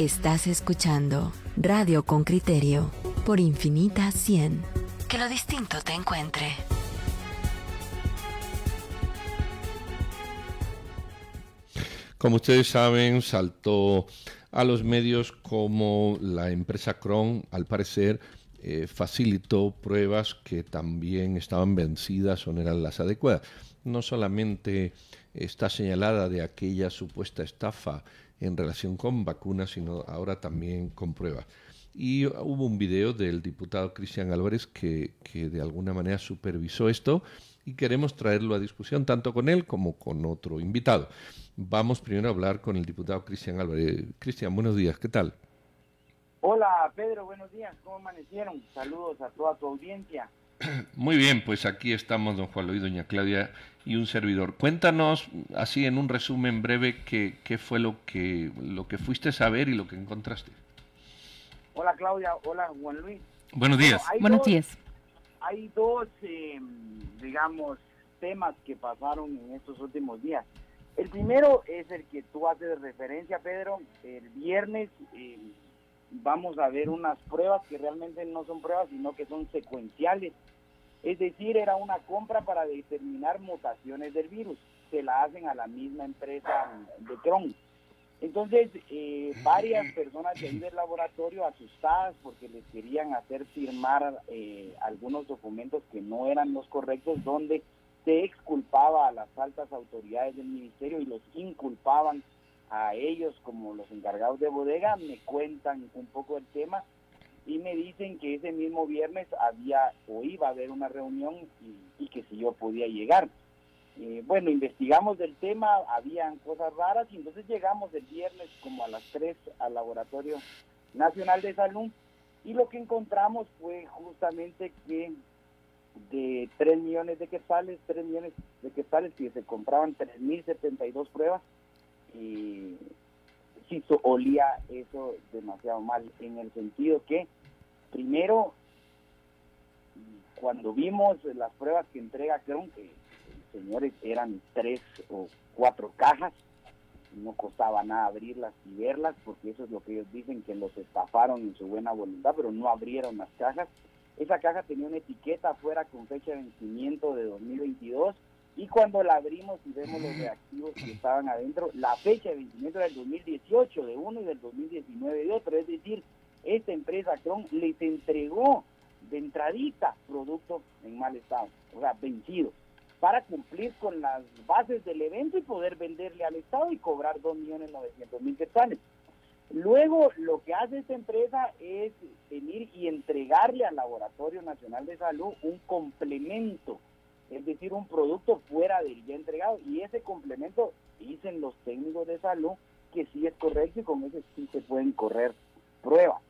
Estás escuchando Radio con Criterio por Infinita 100. Que lo distinto te encuentre. Como ustedes saben, saltó a los medios como la empresa Cron, al parecer, eh, facilitó pruebas que también estaban vencidas o no eran las adecuadas. No solamente está señalada de aquella supuesta estafa en relación con vacunas, sino ahora también con pruebas. Y hubo un video del diputado Cristian Álvarez que, que de alguna manera supervisó esto y queremos traerlo a discusión tanto con él como con otro invitado. Vamos primero a hablar con el diputado Cristian Álvarez. Cristian, buenos días, ¿qué tal? Hola Pedro, buenos días, ¿cómo amanecieron? Saludos a toda tu audiencia. Muy bien, pues aquí estamos, don Juan Luis, doña Claudia y un servidor. Cuéntanos, así en un resumen breve, qué, qué fue lo que, lo que fuiste a saber y lo que encontraste. Hola Claudia, hola Juan Luis. Buenos días. Buenos días. Hay dos, eh, digamos, temas que pasaron en estos últimos días. El primero es el que tú haces referencia, Pedro. El viernes eh, vamos a ver unas pruebas que realmente no son pruebas, sino que son secuenciales. Es decir, era una compra para determinar mutaciones del virus. Se la hacen a la misma empresa de Cron. Entonces, eh, varias personas de ahí del laboratorio asustadas porque les querían hacer firmar eh, algunos documentos que no eran los correctos, donde se exculpaba a las altas autoridades del ministerio y los inculpaban a ellos como los encargados de bodega, me cuentan un poco el tema y me dicen que ese mismo viernes había o iba a haber una reunión y, que si yo podía llegar. Bueno, investigamos del tema, habían cosas raras y entonces llegamos el viernes como a las 3 al Laboratorio Nacional de Salud y lo que encontramos fue justamente que de 3 millones de quetzales, 3 millones de quetzales que se compraban 3.072 pruebas y olía eso demasiado mal en el sentido que primero cuando vimos las pruebas que entrega Cron, que señores eran tres o cuatro cajas, no costaba nada abrirlas y verlas, porque eso es lo que ellos dicen, que los estafaron en su buena voluntad, pero no abrieron las cajas. Esa caja tenía una etiqueta afuera con fecha de vencimiento de 2022 y cuando la abrimos y vemos los reactivos que estaban adentro, la fecha de vencimiento era del 2018 de uno y del 2019 de otro. Es decir, esta empresa Cron les entregó de entradita productos en mal estado, o sea, vencidos, para cumplir con las bases del evento y poder venderle al Estado y cobrar 2.900.000 quetzales. Luego, lo que hace esta empresa es venir y entregarle al Laboratorio Nacional de Salud un complemento es decir, un producto fuera del ya entregado. Y ese complemento, dicen los técnicos de salud, que sí es correcto y con ese sí se pueden correr pruebas.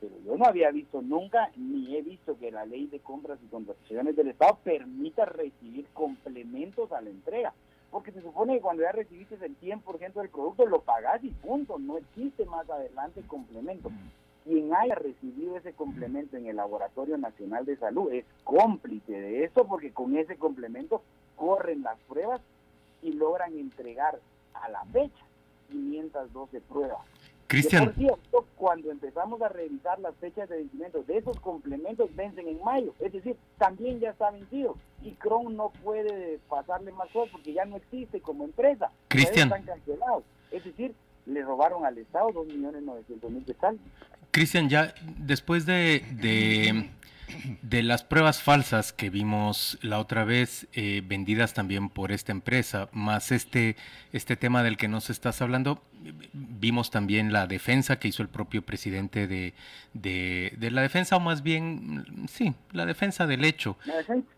Pero yo no había visto nunca, ni he visto que la ley de compras y contrataciones del Estado permita recibir complementos a la entrega. Porque se supone que cuando ya recibiste el 100% del producto, lo pagás y punto. No existe más adelante complemento quien haya recibido ese complemento en el Laboratorio Nacional de Salud es cómplice de esto porque con ese complemento corren las pruebas y logran entregar a la fecha 512 pruebas. Cristian. Por cierto, cuando empezamos a revisar las fechas de vencimiento de esos complementos vencen en mayo, es decir, también ya está vencido y Cron no puede pasarle más cosas porque ya no existe como empresa. Cristian. Están cancelados. Es decir, le robaron al Estado 2.900.000 pesos. Cristian, ya después de, de, las pruebas falsas que vimos la otra vez, eh, vendidas también por esta empresa, más este, este tema del que nos estás hablando, vimos también la defensa que hizo el propio presidente de, de, la defensa, o más bien, sí, la defensa del hecho,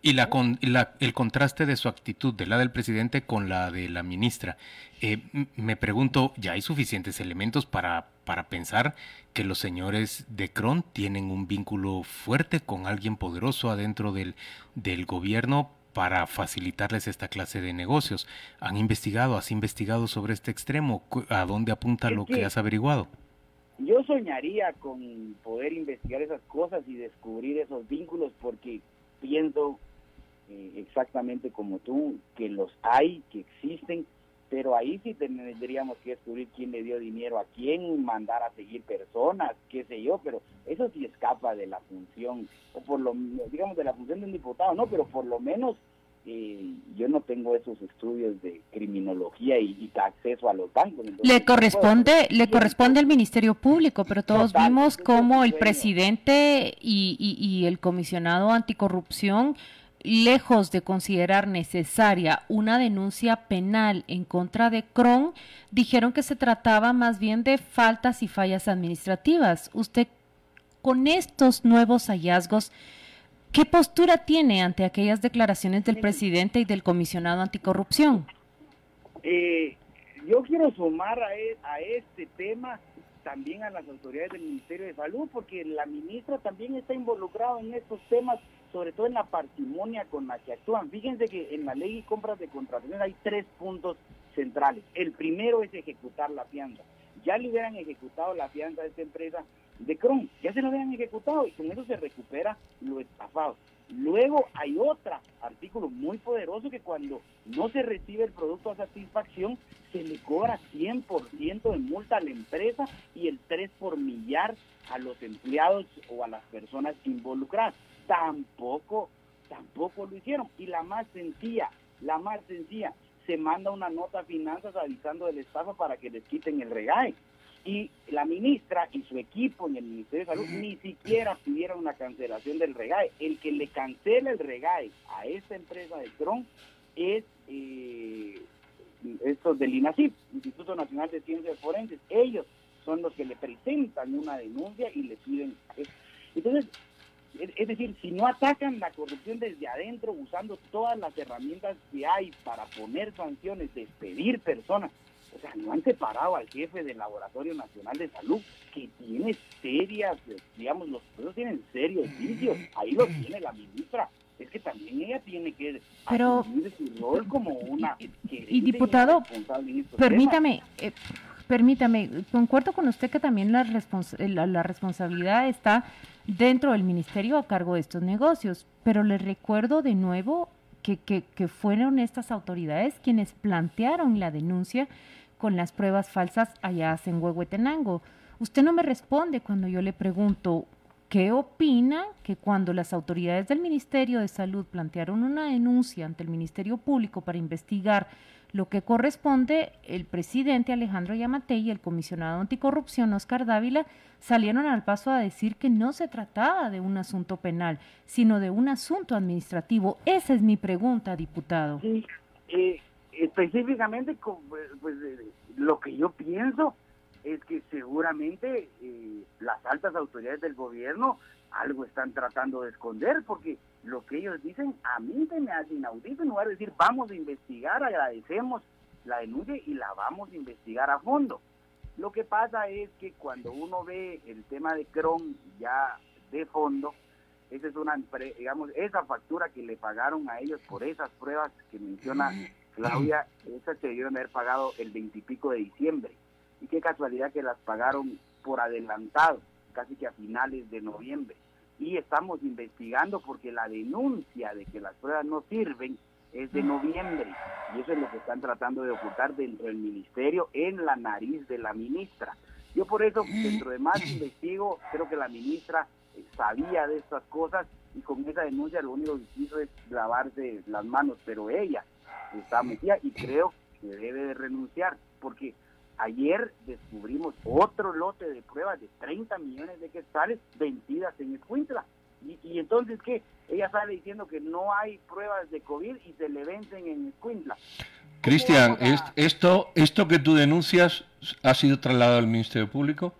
y la, con, la, el contraste de su actitud, de la del presidente con la de la ministra. Eh, me pregunto, ¿ya hay suficientes elementos para, para pensar que los señores de Cron tienen un vínculo fuerte con alguien poderoso adentro del, del gobierno para facilitarles esta clase de negocios. ¿Han investigado, has investigado sobre este extremo? ¿A dónde apunta lo que, has averiguado? Yo soñaría con poder investigar esas cosas y descubrir esos vínculos porque pienso eh, exactamente como tú, que los hay, que existen pero ahí sí tendríamos que descubrir quién le dio dinero a quién, mandar a seguir personas, qué sé yo, pero eso sí escapa de la función, o por lo digamos de la función de un diputado, no, pero por lo menos eh, yo no tengo esos estudios de criminología y, acceso a los bancos. le corresponde, le corresponde al Ministerio Público, pero todos vimos cómo el presidente y, y el comisionado anticorrupción lejos de considerar necesaria una denuncia penal en contra de Cron, dijeron que se trataba más bien de faltas y fallas administrativas. Usted, con estos nuevos hallazgos, ¿qué postura tiene ante aquellas declaraciones del presidente y del comisionado anticorrupción? Eh, yo quiero sumar a, e, a este tema también a las autoridades del Ministerio de Salud, porque la ministra también está involucrada en estos temas sobre todo en la parsimonia con la que actúan. Fíjense que en la ley y compras de contratación hay tres puntos centrales. El primero es ejecutar la fianza. Ya le hubieran ejecutado la fianza a esta empresa de Cron, ya se lo hubieran ejecutado y con eso se recupera lo estafado. Luego hay otro artículo muy poderoso que cuando no se recibe el producto a satisfacción se le cobra 100% de multa a la empresa y el 3 por millar a los empleados o a las personas involucradas tampoco, tampoco lo hicieron. Y la más sencilla, la más sencilla, se manda una nota a finanzas avisando del Estado para que les quiten el regae. Y la ministra y su equipo en el Ministerio de Salud ni siquiera pidieron una cancelación del regae. El que le cancela el regae a esta empresa de Tron es eh, estos del INACIP, Instituto Nacional de Ciencias Forenses. Ellos son los que le presentan una denuncia y le piden. Entonces, es decir, si no atacan la corrupción desde adentro usando todas las herramientas que hay para poner sanciones, despedir personas, o sea, no han separado al jefe del Laboratorio Nacional de Salud, que tiene serias, digamos, los pueblos tienen serios vicios, ahí lo tiene la ministra. Es que también ella tiene que Pero, asumir su rol como una... Y, diputado, permítame, eh, permítame, concuerdo con usted que también la, la responsabilidad está dentro del ministerio a cargo de estos negocios. Pero les recuerdo de nuevo que, que, fueron estas autoridades quienes plantearon la denuncia con las pruebas falsas allá en Huehuetenango. Usted no me responde cuando yo le pregunto qué opina que cuando las autoridades del Ministerio de Salud plantearon una denuncia ante el Ministerio Público para investigar lo que corresponde, el presidente Alejandro Yamatei y el comisionado anticorrupción Oscar Dávila salieron al paso a decir que no se trataba de un asunto penal, sino de un asunto administrativo. Esa es mi pregunta, diputado. Sí, eh, específicamente, pues, pues eh, lo que yo pienso es que seguramente eh, las altas autoridades del gobierno algo están tratando de esconder, porque lo que ellos dicen a mí se me hace inaudito, en lugar de decir vamos a investigar, agradecemos la denuncia y la vamos a investigar a fondo. Lo que pasa es que cuando uno ve el tema de Cron ya de fondo, esa es una, digamos, esa factura que le pagaron a ellos por esas pruebas que menciona Claudia, esas se debieron haber pagado el veintipico de diciembre. Y qué casualidad que las pagaron por adelantado, casi que a finales de noviembre y estamos investigando porque la denuncia de que las pruebas no sirven es de noviembre y eso es lo que están tratando de ocultar dentro del ministerio en la nariz de la ministra. Yo por eso, dentro de más investigo, creo que la ministra eh, sabía de estas cosas y con esa denuncia lo único que hizo es lavarse las manos, pero ella está metida y creo que debe de renunciar porque Ayer descubrimos otro lote de pruebas de 30 millones de quetzales vendidas en Escuintla. Y, entonces, ¿qué? Ella sale diciendo que no hay pruebas de COVID y se le vencen en Escuintla. Cristian, esto, ¿esto que tú denuncias ha sido trasladado al Ministerio Público?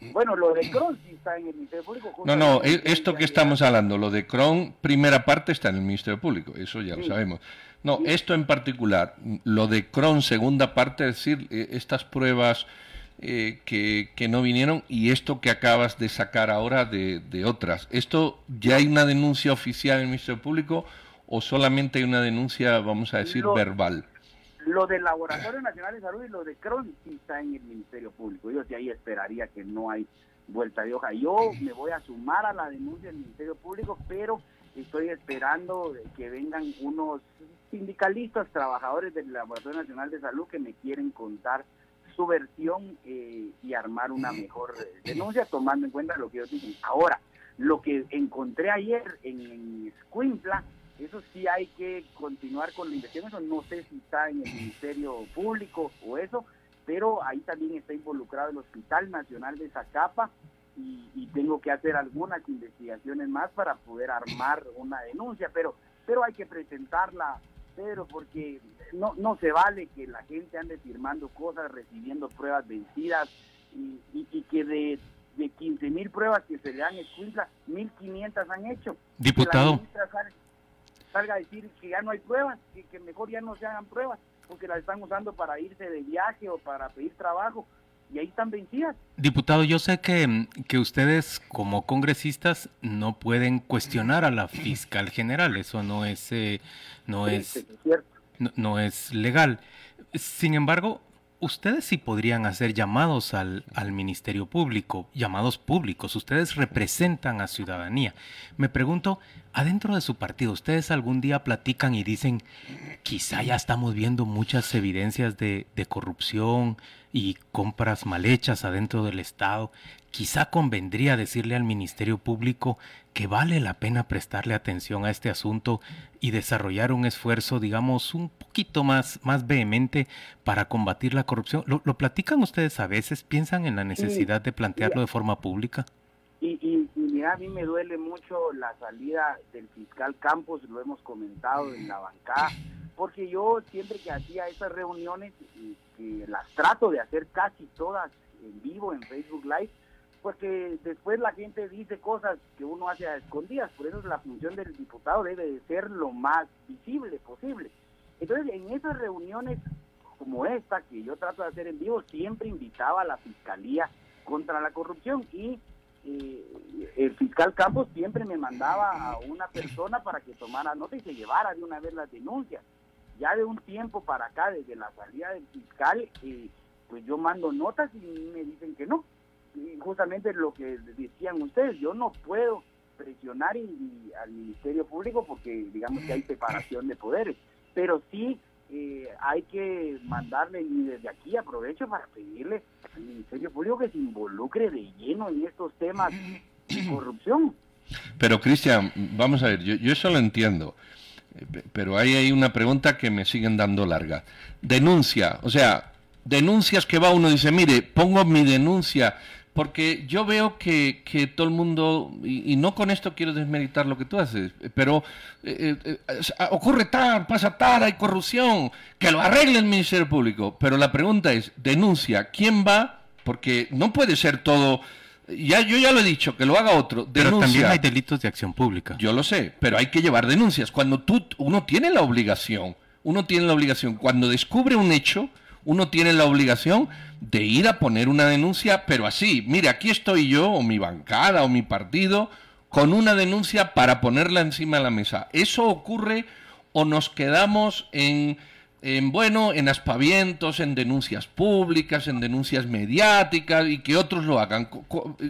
Bueno, lo de Cron sí está en el Ministerio Público. No, no, e, esto que estamos hablando, lo de Cron, primera parte está en el Ministerio Público, eso ya lo sabemos. No, esto en particular, lo de Cron, segunda parte, es decir, eh, estas pruebas eh, que, que, no vinieron y esto que acabas de sacar ahora de, de, otras. ¿Esto ya hay una denuncia oficial en el Ministerio Público o solamente hay una denuncia, vamos a decir, verbal? Lo del Laboratorio Nacional de Salud y lo de Cron sí está en el Ministerio Público. Yo sí ahí esperaría que no hay vuelta de hoja. Yo me voy a sumar a la denuncia del Ministerio Público, pero estoy esperando que vengan unos sindicalistas, trabajadores del Laboratorio Nacional de Salud que me quieren contar su versión eh, y armar una mejor eh, denuncia tomando en cuenta lo que ellos dicen. Ahora, lo que encontré ayer en, en eso sí hay que continuar con la investigación, no sé si está en el Ministerio Público o eso, pero ahí también está involucrado el Hospital Nacional de Zacapa y, y, tengo que hacer algunas investigaciones más para poder armar una denuncia, pero, pero hay que presentarla, Pedro, porque no, no se vale que la gente ande firmando cosas, recibiendo pruebas vencidas y, y, que de, de 15 mil pruebas que se le han hecho, 1.500 han hecho. Diputado salga a decir que ya no hay pruebas, que, que mejor ya no se hagan pruebas, porque las están usando para irse de viaje o para pedir trabajo y ahí están vencidas. Diputado, yo sé que, que ustedes como congresistas no pueden cuestionar a la fiscal general, eso no es, eh, no, es, no, no, es legal. Sin embargo, ustedes sí podrían hacer llamados al, al, Ministerio Público, llamados públicos, ustedes representan a ciudadanía. Me pregunto, adentro de su partido, ustedes algún día platican y dicen, quizá ya estamos viendo muchas evidencias de, de corrupción y compras mal hechas adentro del Estado, quizá convendría decirle al Ministerio Público que vale la pena prestarle atención a este asunto y desarrollar un esfuerzo, digamos, un poquito más, más vehemente para combatir la corrupción. ¿Lo, platican ustedes a veces? ¿Piensan en la necesidad de plantearlo de forma pública? Y, y, mira, a mí me duele mucho la salida del fiscal Campos, lo hemos comentado en la bancada, porque yo siempre que hacía esas reuniones, y, las trato de hacer casi todas en vivo en Facebook Live, porque después la gente dice cosas que uno hace a escondidas, por eso la función del diputado debe de ser lo más visible posible. Entonces, en esas reuniones como esta, que yo trato de hacer en vivo, siempre invitaba a la Fiscalía contra la corrupción y eh, el fiscal Campos siempre me mandaba a una persona para que tomara nota y se llevara de una vez las denuncias. Ya de un tiempo para acá, desde la salida del fiscal, eh, pues yo mando notas y me dicen que no, justamente lo que decían ustedes, yo no puedo presionar al Ministerio Público porque digamos que hay separación de poderes, pero sí eh, hay que mandarle y desde aquí aprovecho para pedirle al Ministerio Público que se involucre de lleno en estos temas de corrupción. Pero Cristian, vamos a ver, yo, yo eso lo entiendo, pero ahí hay una pregunta que me siguen dando larga. Denuncia, o sea, denuncias que va uno dice, mire, pongo mi denuncia porque yo veo que, que todo el mundo, y, no con esto quiero desmeritar lo que tú haces, pero eh, eh, eh, ocurre tal, pasa tal, hay corrupción, que lo arregle el Ministerio Público. Pero la pregunta es, denuncia, ¿quién va? Porque no puede ser todo... Ya, yo ya lo he dicho, que lo haga otro. Denuncia. Pero también hay delitos de acción pública. Yo lo sé, pero hay que llevar denuncias. Cuando tú, uno tiene la obligación, uno tiene la obligación, cuando descubre un hecho, uno tiene la obligación de ir a poner una denuncia, pero así, mire, aquí estoy yo, o mi bancada, o mi partido, con una denuncia para ponerla encima de la mesa. ¿Eso ocurre o nos quedamos en, en bueno, en aspavientos, en denuncias públicas, en denuncias mediáticas y que otros lo hagan?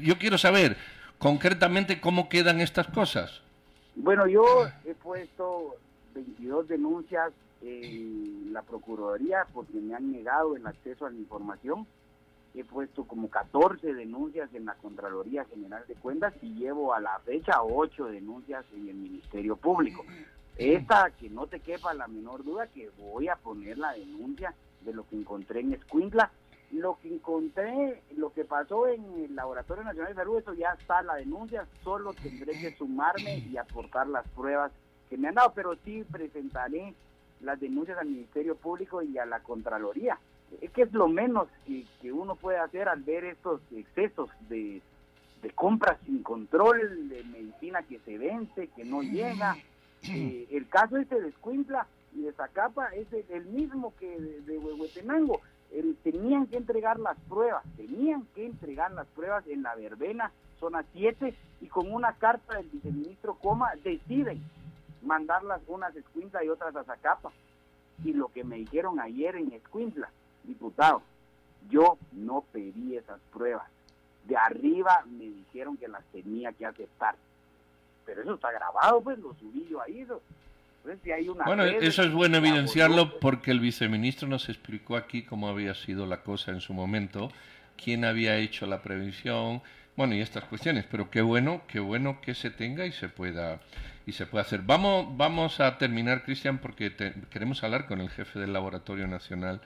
Yo quiero saber concretamente cómo quedan estas cosas. Bueno, yo he puesto 22 denuncias en la Procuraduría porque me han negado el acceso a la información. He puesto como 14 denuncias en la Contraloría General de Cuentas y llevo a la fecha 8 denuncias en el Ministerio Público. Esta, que no te quepa la menor duda, que voy a poner la denuncia de lo que encontré en Escuintla. Lo que encontré, lo que pasó en el Laboratorio Nacional de Salud, eso ya está la denuncia, solo tendré que sumarme y aportar las pruebas que me han dado, pero sí presentaré las denuncias al Ministerio Público y a la Contraloría. Es que es lo menos que, uno puede hacer al ver estos excesos de, de compras sin control, de medicina que se vence, que no llega. Eh, el caso este de Escuintla y de Zacapa es el, mismo que de, Huehuetenango. tenían que entregar las pruebas, tenían que entregar las pruebas en la verbena, zona 7, y con una carta del viceministro Coma deciden mandarlas unas a Escuintla y otras a Zacapa. Y lo que me dijeron ayer en Escuintla, diputado, yo no pedí esas pruebas. De arriba me dijeron que las tenía que aceptar. pero eso está grabado, pues lo subí yo ahí. hay una bueno, eso es bueno evidenciarlo porque el viceministro nos explicó aquí cómo había sido la cosa en su momento, quién había hecho la previsión, bueno, y estas cuestiones, pero qué bueno, qué bueno que se tenga y se pueda y se pueda hacer. Vamos, vamos a terminar, Cristian, porque queremos hablar con el jefe del Laboratorio Nacional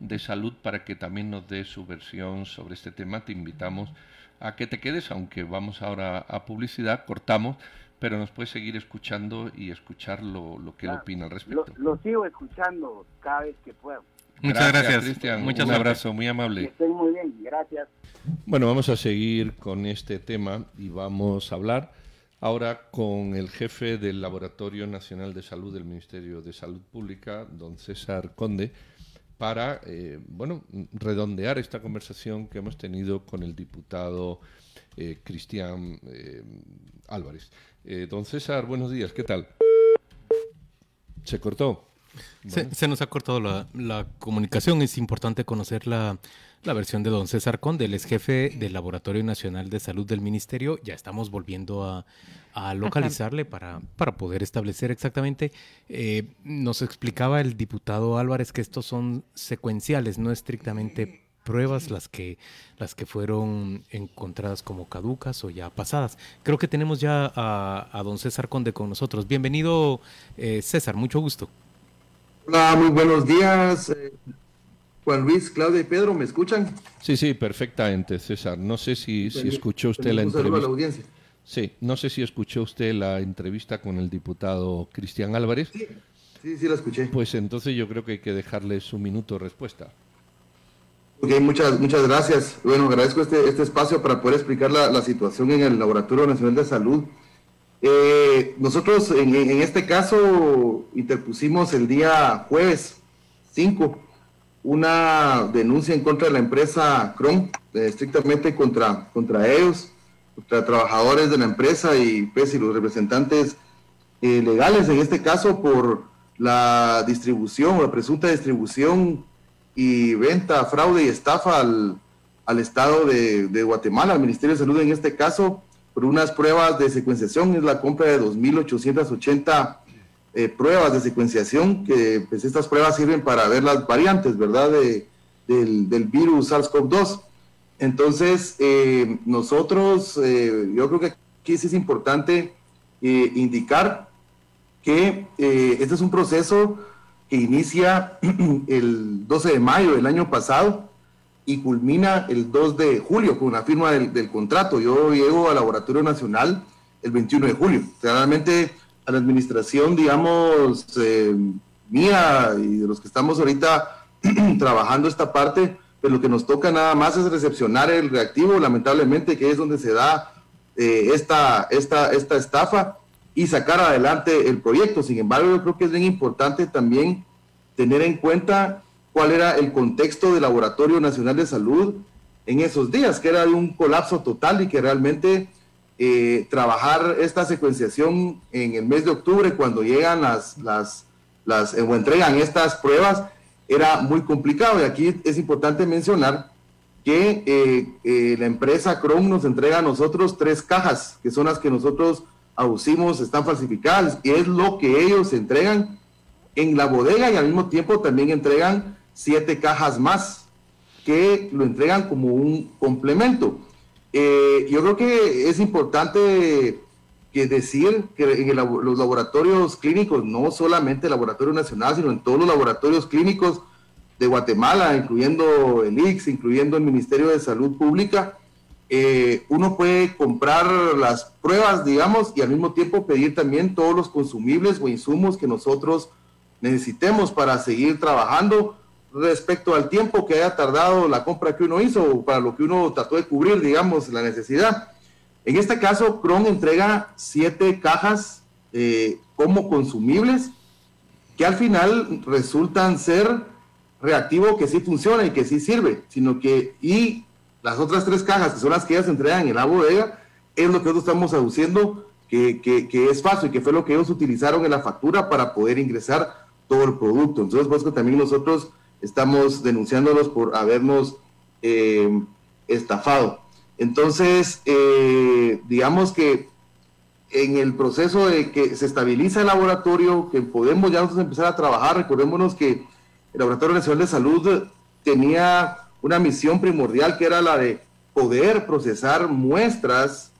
de Salud para que también nos dé su versión sobre este tema. Te invitamos a que te quedes, aunque vamos ahora a publicidad, cortamos, pero nos puedes seguir escuchando y escuchar lo, lo que él opina al respecto. Lo, sigo escuchando cada vez que puedo. Muchas gracias, Cristian. Un abrazo, muy amable. Estoy muy bien, gracias. Bueno, vamos a seguir con este tema y vamos a hablar ahora con el jefe del Laboratorio Nacional de Salud del Ministerio de Salud Pública, don César Conde, para eh, bueno, redondear esta conversación que hemos tenido con el diputado eh, Cristian eh, Álvarez. don César, buenos días, ¿qué tal? ¿Se cortó? Se, nos ha cortado la, comunicación. Es importante conocer la, versión de don César Conde, el ex jefe del Laboratorio Nacional de Salud del Ministerio. Ya estamos volviendo a, localizarle para, para, poder establecer exactamente. Eh, nos explicaba el diputado Álvarez que estos son secuenciales, no estrictamente pruebas las que las que fueron encontradas como caducas o ya pasadas. Creo que tenemos ya a, don César Conde con nosotros. Bienvenido, eh, César, mucho gusto. Hola, muy buenos días. Eh, Juan Luis, Claudia y Pedro, ¿me escuchan? Sí, sí, perfectamente, César. No sé si, si escuchó usted la entrevista. la audiencia. Sí, no sé si escuchó usted la entrevista con el diputado Cristian Álvarez. Sí, sí, sí la escuché. Pues entonces yo creo que hay que dejarle su minuto de respuesta. Ok, muchas, muchas gracias. Bueno, agradezco este, este espacio para poder explicar la, la situación en el Laboratorio Nacional de Salud eh, nosotros en, este caso interpusimos el día jueves 5 una denuncia en contra de la empresa Cron, eh, estrictamente contra, contra ellos, contra trabajadores de la empresa y, pues, y los representantes eh, legales, en este caso por la distribución o la presunta distribución y venta, fraude y estafa al, al Estado de, de Guatemala, al Ministerio de Salud en este caso, por unas pruebas de secuenciación, es la compra de 2.880 eh, pruebas de secuenciación, que pues estas pruebas sirven para ver las variantes, ¿verdad?, de, del, del, virus SARS-CoV-2. Entonces, eh, nosotros, eh, yo creo que aquí es importante indicar que este es un proceso que inicia el 12 de mayo del año pasado, y culmina el 2 de julio con la firma del, contrato. Yo llego al Laboratorio Nacional el 21 de julio. Realmente a la administración, digamos, eh, mía y de los que estamos ahorita trabajando esta parte, pues lo que nos toca nada más es recepcionar el reactivo, lamentablemente, que es donde se da eh, esta, esta, esta estafa y sacar adelante el proyecto. Sin embargo, yo creo que es bien importante también tener en cuenta cuál era el contexto del Laboratorio Nacional de Salud en esos días, que era de un colapso total y que realmente eh, trabajar esta secuenciación en el mes de octubre, cuando llegan las, las, eh, o entregan estas pruebas, era muy complicado. Y aquí es importante mencionar que eh, la empresa Chrome nos entrega a nosotros tres cajas, que son las que nosotros aducimos, están falsificadas, y es lo que ellos entregan en la bodega y al mismo tiempo también entregan siete cajas más que lo entregan como un complemento. Eh, yo creo que es importante que decir que en los laboratorios clínicos, no solamente el Laboratorio Nacional, sino en todos los laboratorios clínicos de Guatemala, incluyendo el IX, incluyendo el Ministerio de Salud Pública, eh, uno puede comprar las pruebas, digamos, y al mismo tiempo pedir también todos los consumibles o insumos que nosotros necesitemos para seguir trabajando respecto al tiempo que haya tardado la compra que uno hizo para lo que uno trató de cubrir, digamos, la necesidad. En este caso, Cron entrega siete cajas eh, como consumibles que al final resultan ser reactivo que sí funciona y que sí sirve, sino que y las otras tres cajas que son las que ellas entregan en la bodega es lo que nosotros estamos aduciendo que, que, es fácil y que fue lo que ellos utilizaron en la factura para poder ingresar todo el producto. Entonces, pues que también nosotros estamos denunciándolos por habernos eh, estafado. Entonces, eh, digamos que en el proceso de que se estabiliza el laboratorio, que podemos ya nosotros empezar a trabajar, recordémonos que el Laboratorio Nacional de Salud tenía una misión primordial que era la de poder procesar muestras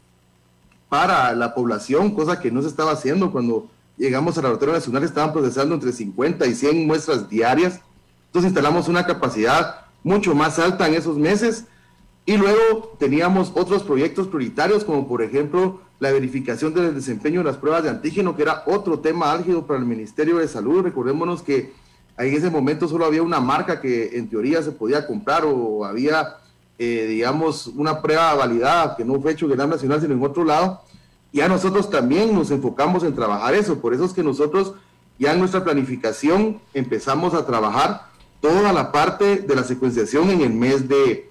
para la población, cosa que no se estaba haciendo cuando llegamos al Laboratorio Nacional, estaban procesando entre 50 y 100 muestras diarias. Entonces instalamos una capacidad mucho más alta en esos meses y luego teníamos otros proyectos prioritarios como por ejemplo la verificación del desempeño de las pruebas de antígeno, que era otro tema álgido para el Ministerio de Salud. Recordémonos que en ese momento solo había una marca que en teoría se podía comprar o había, eh, digamos, una prueba validada que no fue hecho en el nacional, sino en otro lado. Ya nosotros también nos enfocamos en trabajar eso. Por eso es que nosotros ya en nuestra planificación empezamos a trabajar toda la parte de la secuenciación en el mes de,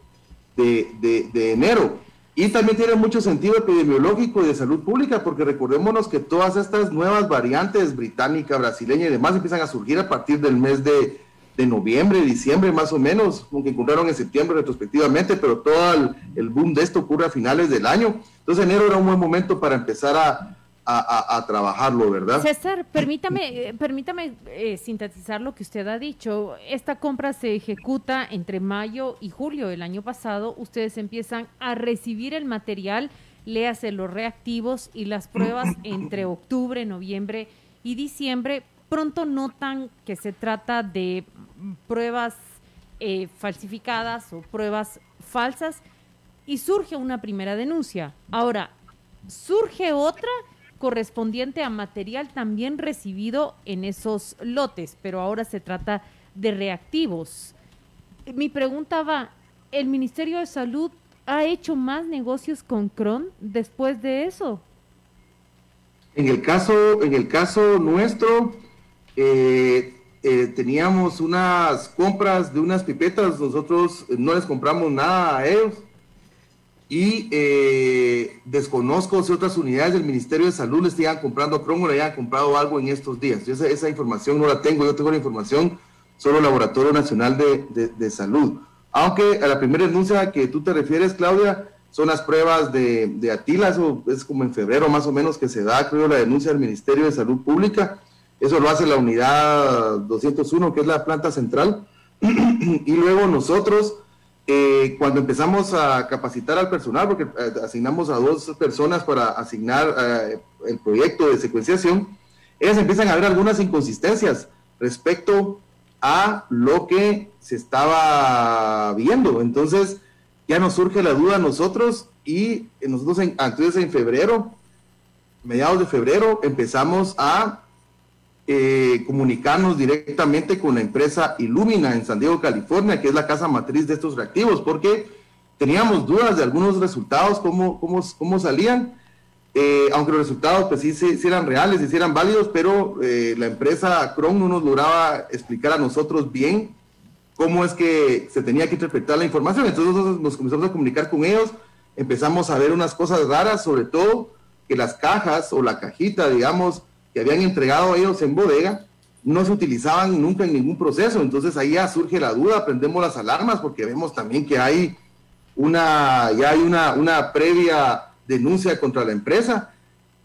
de, de enero y también tiene mucho sentido epidemiológico y de salud pública, porque recordémonos que todas estas nuevas variantes británica, brasileña y demás empiezan a surgir a partir del mes de, noviembre, diciembre más o menos, aunque encontraron en septiembre retrospectivamente, pero todo el, el boom de esto ocurre a finales del año. Entonces enero era un buen momento para empezar a, a, trabajarlo, ¿verdad? César, permítame, eh, permítame eh, sintetizar lo que usted ha dicho. Esta compra se ejecuta entre mayo y julio del año pasado. Ustedes empiezan a recibir el material, léase los reactivos y las pruebas entre octubre, noviembre y diciembre. Pronto notan que se trata de pruebas eh, falsificadas o pruebas falsas y surge una primera denuncia. Ahora, surge otra correspondiente a material también recibido en esos lotes, pero ahora se trata de reactivos. Mi pregunta va, ¿el Ministerio de Salud ha hecho más negocios con Cron después de eso? En el caso, en el caso nuestro, eh, eh, teníamos unas compras de unas pipetas, nosotros no les compramos nada a ellos y eh, desconozco si otras unidades del Ministerio de Salud le estaban comprando cromo o le hayan comprado algo en estos días. esa, esa, información no la tengo, yo tengo la información solo el Laboratorio Nacional de, de, Salud. Aunque a la primera denuncia que tú te refieres, Claudia, son las pruebas de, de Atila, eso es como en febrero más o menos que se da, creo, la denuncia del Ministerio de Salud Pública. Eso lo hace la unidad 201, que es la planta central. y luego nosotros eh, cuando empezamos a capacitar al personal, porque eh, asignamos a dos personas para asignar eh, el proyecto de secuenciación, ellas empiezan a ver algunas inconsistencias respecto a lo que se estaba viendo. Entonces, ya nos surge la duda a nosotros y nosotros entonces en febrero, mediados de febrero, empezamos a eh, comunicarnos directamente con la empresa Illumina en San Diego, California, que es la casa matriz de estos reactivos, porque teníamos dudas de algunos resultados, cómo, cómo, cómo salían, eh, aunque los resultados pues sí, sí, eran reales, sí eran válidos, pero eh, la empresa Chrome no nos lograba explicar a nosotros bien cómo es que se tenía que interpretar la información. Entonces nosotros nos comenzamos a comunicar con ellos, empezamos a ver unas cosas raras, sobre todo que las cajas o la cajita, digamos, que habían entregado ellos en bodega no se utilizaban nunca en ningún proceso. Entonces ahí ya surge la duda, prendemos las alarmas porque vemos también que hay una, ya hay una, una previa denuncia contra la empresa.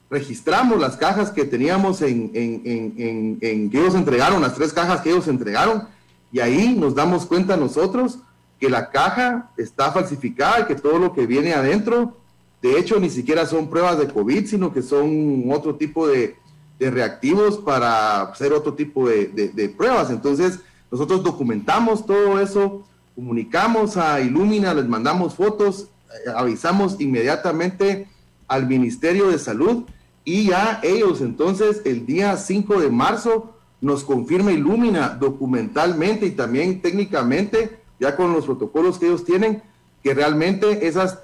Registramos las cajas que teníamos en, en, en, que ellos entregaron, las tres cajas que ellos entregaron, y ahí nos damos cuenta nosotros que la caja está falsificada que todo lo que viene adentro, de hecho, ni siquiera son pruebas de COVID, sino que son otro tipo de, de reactivos para hacer otro tipo de, pruebas. Entonces, nosotros documentamos todo eso, comunicamos a Illumina, les mandamos fotos, avisamos inmediatamente al Ministerio de Salud y ya ellos entonces el día 5 de marzo nos confirma Illumina documentalmente y también técnicamente, ya con los protocolos que ellos tienen, que realmente esas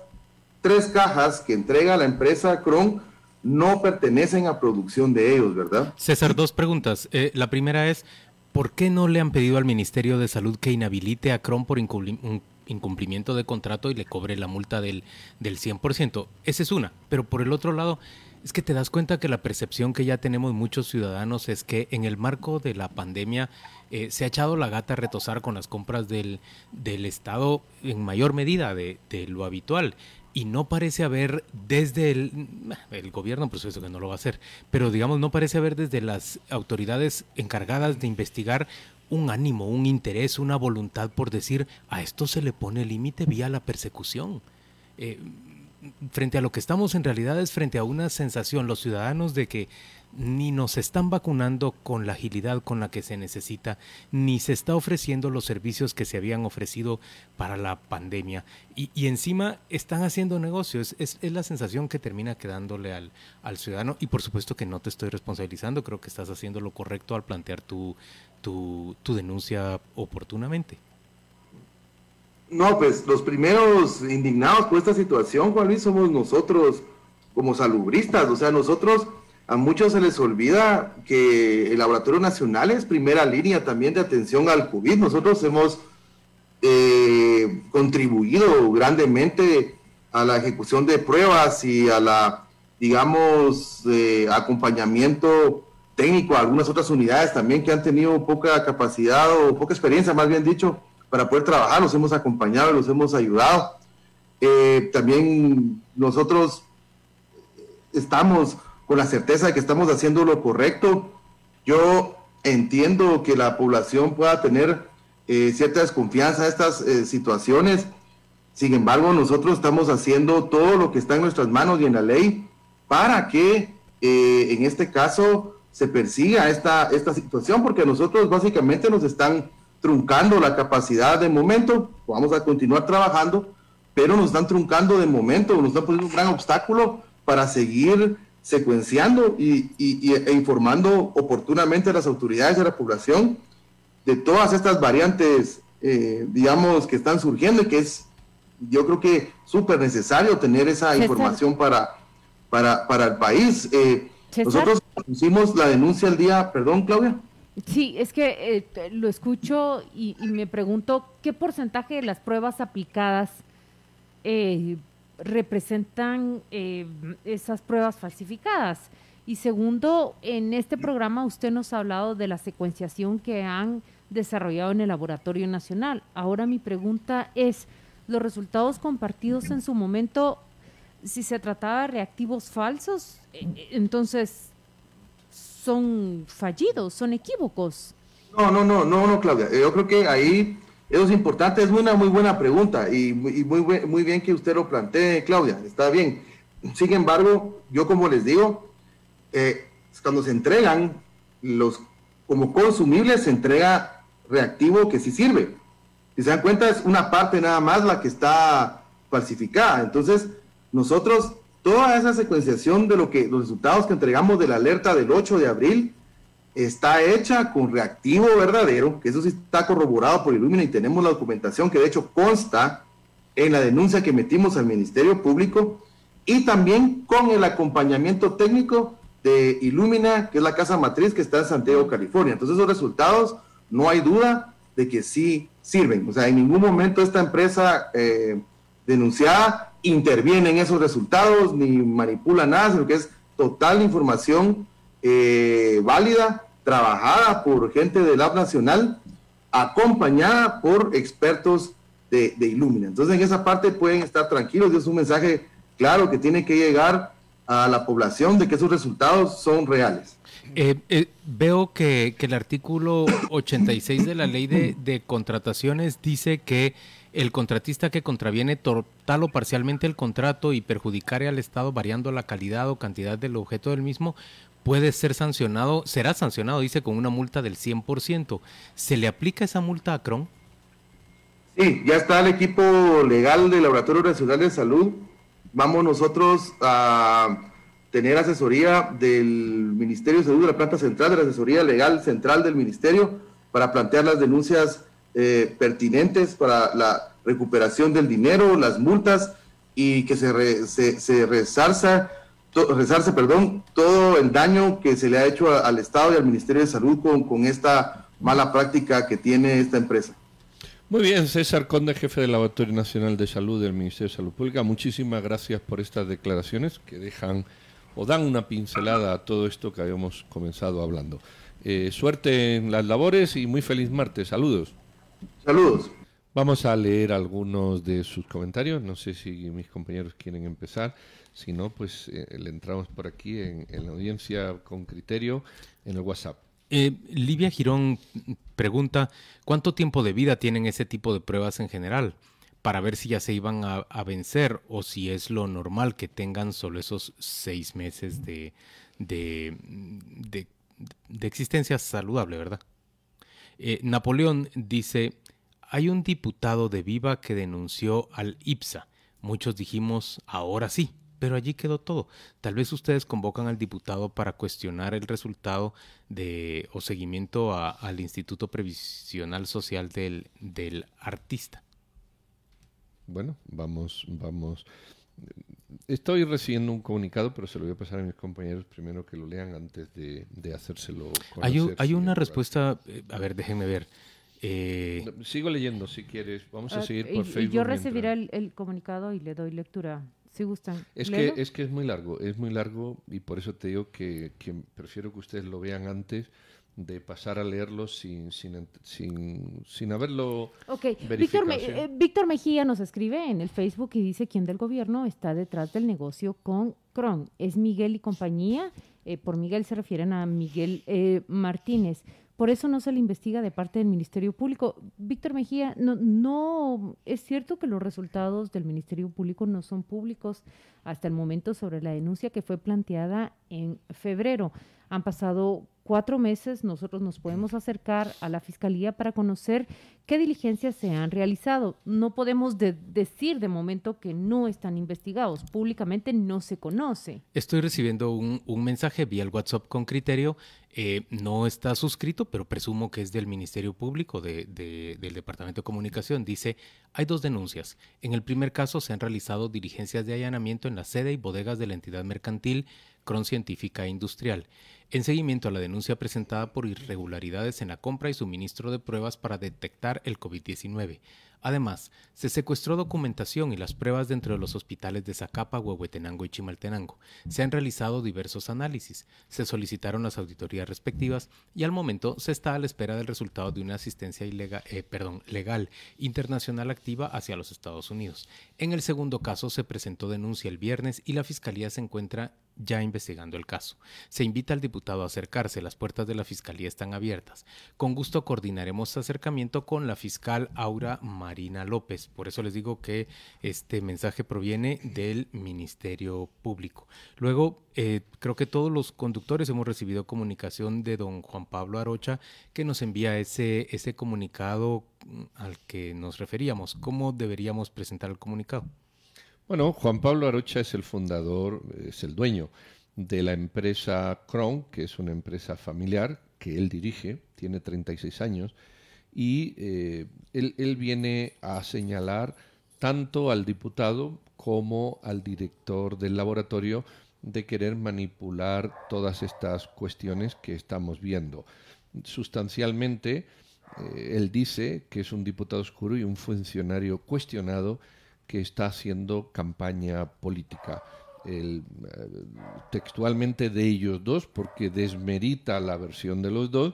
tres cajas que entrega la empresa Cron no pertenecen a producción de ellos, ¿verdad? César, dos preguntas. Eh, la primera es, ¿por qué no le han pedido al Ministerio de Salud que inhabilite a Cron por incumplimiento de contrato y le cobre la multa del, del 100%? Esa es una. Pero por el otro lado, Es que te das cuenta que la percepción que ya tenemos muchos ciudadanos es que en el marco de la pandemia eh, se ha echado la gata a retosar con las compras del, del Estado en mayor medida de, de lo habitual y no parece haber desde el, el gobierno, por supuesto que no lo va a hacer, pero digamos, no parece haber desde las autoridades encargadas de investigar un ánimo, un interés, una voluntad por decir a esto se le pone límite vía la persecución. Eh, frente a lo que estamos en realidad es frente a una sensación, los ciudadanos, de que ni nos están vacunando con la agilidad con la que se necesita, ni se está ofreciendo los servicios que se habían ofrecido para la pandemia. Y, encima están haciendo negocios. Es, la sensación que termina quedándole al, al ciudadano. Y por supuesto que no te estoy responsabilizando, creo que estás haciendo lo correcto al plantear tu, tu, tu denuncia oportunamente. No, pues los primeros indignados por esta situación, Juan Luis, somos nosotros como salubristas. O sea, nosotros a muchos se les olvida que el Laboratorio Nacional es primera línea también de atención al COVID. Nosotros hemos eh, contribuido grandemente a la ejecución de pruebas y a la, digamos, eh, acompañamiento técnico a algunas otras unidades también que han tenido poca capacidad o poca experiencia, más bien dicho, para poder trabajar. Los hemos acompañado, los hemos ayudado. Eh, también nosotros estamos con la certeza de que estamos haciendo lo correcto. Yo entiendo que la población pueda tener eh, cierta desconfianza a estas eh, situaciones. Sin embargo, nosotros estamos haciendo todo lo que está en nuestras manos y en la ley para que eh, en este caso se persiga esta, esta situación, porque nosotros básicamente nos están truncando la capacidad de momento. Vamos a continuar trabajando, pero nos están truncando de momento, nos están poniendo un gran obstáculo para seguir secuenciando y, e informando oportunamente a las autoridades de la población de todas estas variantes, eh, digamos, que están surgiendo y que es, yo creo que súper necesario tener esa información para, para, para el país. Eh, nosotros pusimos la denuncia el día, perdón, Claudia. Sí, es que eh, lo escucho y, y, me pregunto qué porcentaje de las pruebas aplicadas eh, representan eh, esas pruebas falsificadas. Y segundo, en este programa usted nos ha hablado de la secuenciación que han desarrollado en el Laboratorio Nacional. Ahora mi pregunta es, los resultados compartidos en su momento, si se trataba de reactivos falsos, eh, entonces son fallidos, son equívocos. No, no, no, no, no, Claudia. Yo creo que ahí eso es importante, es una muy buena pregunta y, muy, muy bien que usted lo plantee, Claudia, está bien. Sin embargo, yo como les digo, eh, cuando se entregan los como consumibles, se entrega reactivo que sí sirve. Si se dan cuenta, es una parte nada más la que está falsificada. Entonces, nosotros, toda esa secuenciación de lo que los resultados que entregamos de la alerta del 8 de abril, está hecha con reactivo verdadero, que eso sí está corroborado por Illumina y tenemos la documentación que de hecho consta en la denuncia que metimos al Ministerio Público y también con el acompañamiento técnico de Illumina, que es la casa matriz que está en Santiago, California. Entonces esos resultados no hay duda de que sí sirven. O sea, en ningún momento esta empresa eh, denunciada interviene en esos resultados ni manipula nada, sino que es total información eh, válida, trabajada por gente del Lab Nacional, acompañada por expertos de, de Illumina. Entonces, en esa parte pueden estar tranquilos, es un mensaje claro que tiene que llegar a la población de que esos resultados son reales. Eh, eh, veo que, que, el artículo 86 de la ley de, de, contrataciones dice que el contratista que contraviene total o parcialmente el contrato y perjudicare al Estado variando la calidad o cantidad del objeto del mismo puede ser sancionado, será sancionado, dice, con una multa del 100%. ¿Se le aplica esa multa a Cron? Sí, ya está el equipo legal del Laboratorio Nacional de Salud. Vamos nosotros a tener asesoría del Ministerio de Salud, de la planta central, de la asesoría legal central del Ministerio, para plantear las denuncias eh, pertinentes para la recuperación del dinero, las multas y que se, se, se resarza rezarse, perdón, todo el daño que se le ha hecho al Estado y al Ministerio de Salud con, con esta mala práctica que tiene esta empresa. Muy bien, César Conde, jefe del Laboratorio Nacional de Salud del Ministerio de Salud Pública, muchísimas gracias por estas declaraciones que dejan o dan una pincelada a todo esto que habíamos comenzado hablando. Eh, suerte en las labores y muy feliz martes. Saludos. Saludos. Vamos a leer algunos de sus comentarios. No sé si mis compañeros quieren empezar. Si no, pues eh, le entramos por aquí en, la audiencia con criterio en el WhatsApp. Eh, Livia Girón pregunta, ¿cuánto tiempo de vida tienen ese tipo de pruebas en general? Para ver si ya se iban a, vencer o si es lo normal que tengan solo esos seis meses de, de, existencia saludable, ¿verdad? Eh, Napoleón dice, hay un diputado de Viva que denunció al IPSA. Muchos dijimos, ahora sí, pero allí quedó todo. Tal vez ustedes convocan al diputado para cuestionar el resultado de o seguimiento al Instituto Previsional Social del, del artista. Bueno, vamos, vamos. Estoy recibiendo un comunicado, pero se lo voy a pasar a mis compañeros primero que lo lean antes de, de hacérselo. Conocer, hay, hay una respuesta, eh, a ver, déjenme ver. Eh, sigo leyendo si quieres. Vamos a ah, seguir por Facebook. Y yo recibiré el, comunicado y le doy lectura, si gustan. Es que, es que es muy largo, es muy largo y por eso te digo que, prefiero que ustedes lo vean antes de pasar a leerlo sin, sin, sin, sin haberlo Ok, Víctor, eh, Víctor, Mejía nos escribe en el Facebook y dice quién del gobierno está detrás del negocio con Cron. Es Miguel y compañía. Eh, por Miguel se refieren a Miguel Martínez. Por eso no se le investiga de parte del Ministerio Público. Víctor Mejía, no, no es cierto que los resultados del Ministerio Público no son públicos hasta el momento sobre la denuncia que fue planteada en febrero. Han pasado cuatro meses, nosotros nos podemos acercar a la Fiscalía para conocer qué diligencias se han realizado. No podemos decir de momento que no están investigados, públicamente no se conoce. Estoy recibiendo un, mensaje vía el WhatsApp con criterio, eh, no está suscrito, pero presumo que es del Ministerio Público del Departamento de Comunicación. Dice, hay dos denuncias. En el primer caso se han realizado diligencias de allanamiento en la sede y bodegas de la entidad mercantil Cron Científica Industrial en seguimiento a la denuncia presentada por irregularidades en la compra y suministro de pruebas para detectar el COVID-19. Además, se secuestró documentación y las pruebas dentro de los hospitales de Zacapa, Huehuetenango y Chimaltenango. Se han realizado diversos análisis, se solicitaron las auditorías respectivas y al momento se está a la espera del resultado de una asistencia eh, legal internacional activa hacia los Estados Unidos. En el segundo caso se presentó denuncia el viernes y la Fiscalía se encuentra ya investigando el caso. Se invita al diputado a acercarse, las puertas de la Fiscalía están abiertas. Con gusto coordinaremos acercamiento con la fiscal Aura Marina López. Por eso les digo que este mensaje proviene del Ministerio Público. Luego, eh, creo que todos los conductores hemos recibido comunicación de don Juan Pablo Arocha que nos envía ese, ese comunicado al que nos referíamos. ¿Cómo deberíamos presentar el comunicado? Bueno, Juan Pablo Arocha es el fundador, es el dueño de la empresa Cron, que es una empresa familiar que él dirige, tiene 36 años, y eh, él, viene a señalar tanto al diputado como al director del laboratorio de querer manipular todas estas cuestiones que estamos viendo. Sustancialmente, eh, él dice que es un diputado oscuro y un funcionario cuestionado que está haciendo campaña política. Eh, textualmente de ellos dos, porque desmerita la versión de los dos,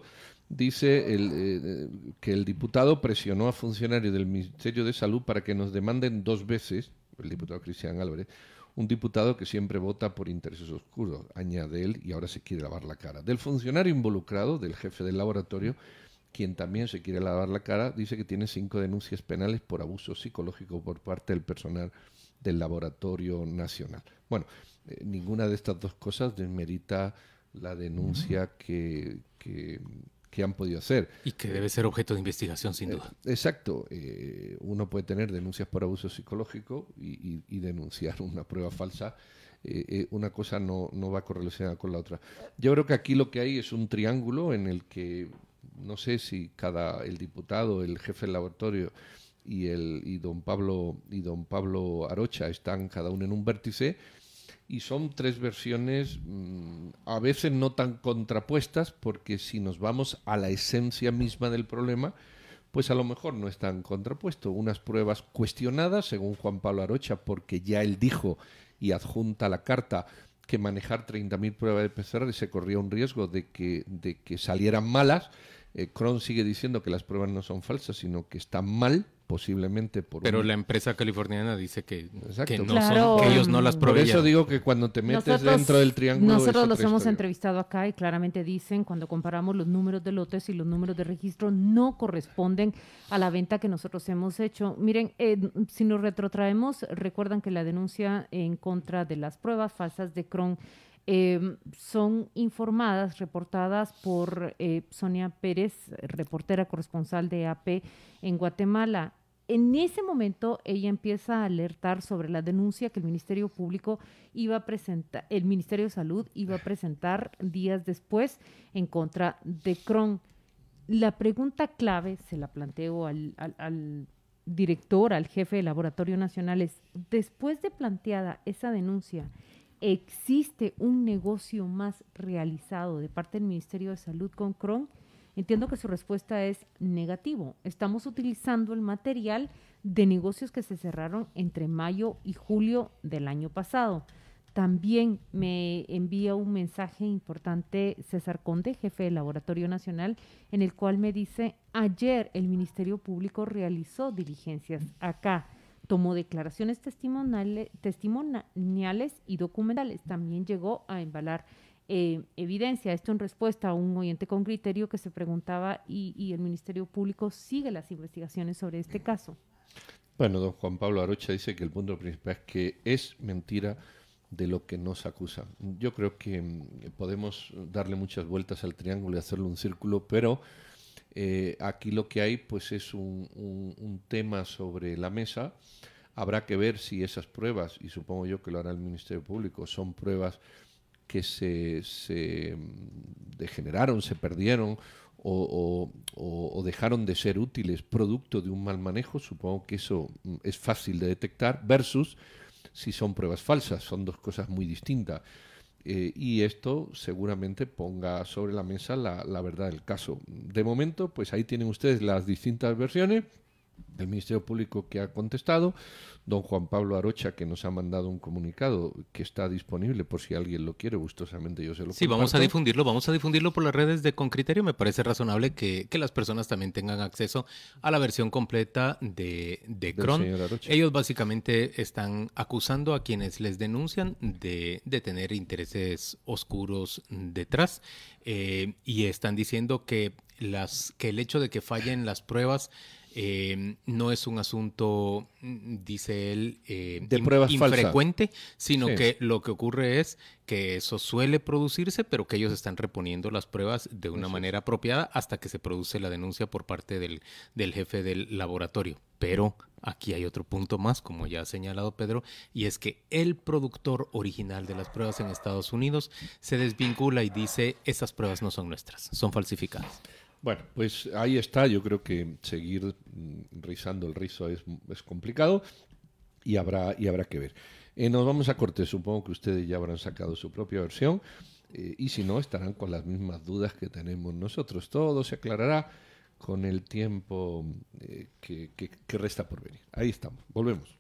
dice el, eh, que el diputado presionó a funcionarios del Ministerio de Salud para que nos demanden dos veces, el diputado Cristian Álvarez, un diputado que siempre vota por intereses oscuros, añade él, y ahora se quiere lavar la cara. Del funcionario involucrado, del jefe del laboratorio, quien también se quiere lavar la cara, dice que tiene cinco denuncias penales por abuso psicológico por parte del personal del Laboratorio Nacional. Bueno, eh, ninguna de estas dos cosas desmerita la denuncia que, que, han podido hacer. Y que debe ser objeto de investigación, sin duda. Eh, exacto. Eh, uno puede tener denuncias por abuso psicológico y, y denunciar una prueba falsa. una cosa no, no va correlacionada con la otra. Yo creo que aquí lo que hay es un triángulo en el que no sé si cada el diputado, el jefe del laboratorio y el y don Pablo y don Pablo Arocha están cada uno en un vértice y son tres versiones mm, a veces no tan contrapuestas porque si nos vamos a la esencia misma del problema pues a lo mejor no están contrapuestos. Unas pruebas cuestionadas, según Juan Pablo Arocha, porque ya él dijo y adjunta la carta que manejar 30.000 pruebas de PCR se corría un riesgo de que, de que salieran malas. Eh, Cron sigue diciendo que las pruebas no son falsas, sino que están mal posiblemente por pero la empresa californiana dice que, que, no ellos no las proveían. Por eso digo que cuando te metes dentro del triángulo nosotros los hemos entrevistado acá y claramente dicen cuando comparamos los números de lotes y los números de registro no corresponden a la venta que nosotros hemos hecho. Miren eh, si nos retrotraemos recuerdan que la denuncia en contra de las pruebas falsas de Cron eh, son informadas, reportadas por eh, Sonia Pérez, reportera corresponsal de AP en Guatemala. En ese momento ella empieza a alertar sobre la denuncia que el Ministerio Público iba a presentar, el Ministerio de Salud iba a presentar días después en contra de Cron. La pregunta clave, se la planteo al, al director, al jefe del Laboratorio Nacional, es, después de planteada esa denuncia, ¿existe un negocio más realizado de parte del Ministerio de Salud con Cron? Entiendo que su respuesta es negativo. Estamos utilizando el material de negocios que se cerraron entre mayo y julio del año pasado. También me envía un mensaje importante César Conde, jefe del Laboratorio Nacional, en el cual me dice, ayer el Ministerio Público realizó diligencias acá, tomó declaraciones testimoniales, y documentales. También llegó a embalar eh, evidencia. Esto en respuesta a un oyente con criterio que se preguntaba y, el Ministerio Público sigue las investigaciones sobre este caso. Bueno, don Juan Pablo Arocha dice que el punto principal es que es mentira de lo que nos acusa. Yo creo que mm, podemos darle muchas vueltas al triángulo y hacerlo un círculo, pero eh, aquí lo que hay pues es un, tema sobre la mesa. Habrá que ver si esas pruebas, y supongo yo que lo hará el Ministerio Público, son pruebas que se, se degeneraron, se perdieron o, o, dejaron de ser útiles producto de un mal manejo, supongo que eso mm, es fácil de detectar, versus si son pruebas falsas, son dos cosas muy distintas. Eh, y esto seguramente ponga sobre la mesa la, la verdad del caso. De momento, pues ahí tienen ustedes las distintas versiones el Ministerio Público que ha contestado, don Juan Pablo Arocha que nos ha mandado un comunicado que está disponible por si alguien lo quiere, gustosamente yo se lo Sí, vamos a difundirlo, vamos a difundirlo por las redes de Concriterio, me parece razonable que, las personas también tengan acceso a la versión completa de, de Cron. Ellos básicamente están acusando a quienes les denuncian de, de tener intereses oscuros detrás eh, y están diciendo que, las, que el hecho de que fallen las pruebas eh, no es un asunto, dice él, eh, de pruebas infrecuente, sino que lo que ocurre es que eso suele producirse, pero que ellos están reponiendo las pruebas de una manera apropiada hasta que se produce la denuncia por parte del, del jefe del laboratorio. Pero aquí hay otro punto más, como ya ha señalado Pedro, y es que el productor original de las pruebas en Estados Unidos se desvincula y dice, esas pruebas no son nuestras, son falsificadas. Bueno, pues ahí está. Yo creo que seguir mm, rizando el rizo es, complicado y habrá, y habrá que ver. Eh, nos vamos a corte. Supongo que ustedes ya habrán sacado su propia versión eh, y si no, estarán con las mismas dudas que tenemos nosotros. Todo se aclarará con el tiempo eh, que resta por venir. Ahí estamos. Volvemos.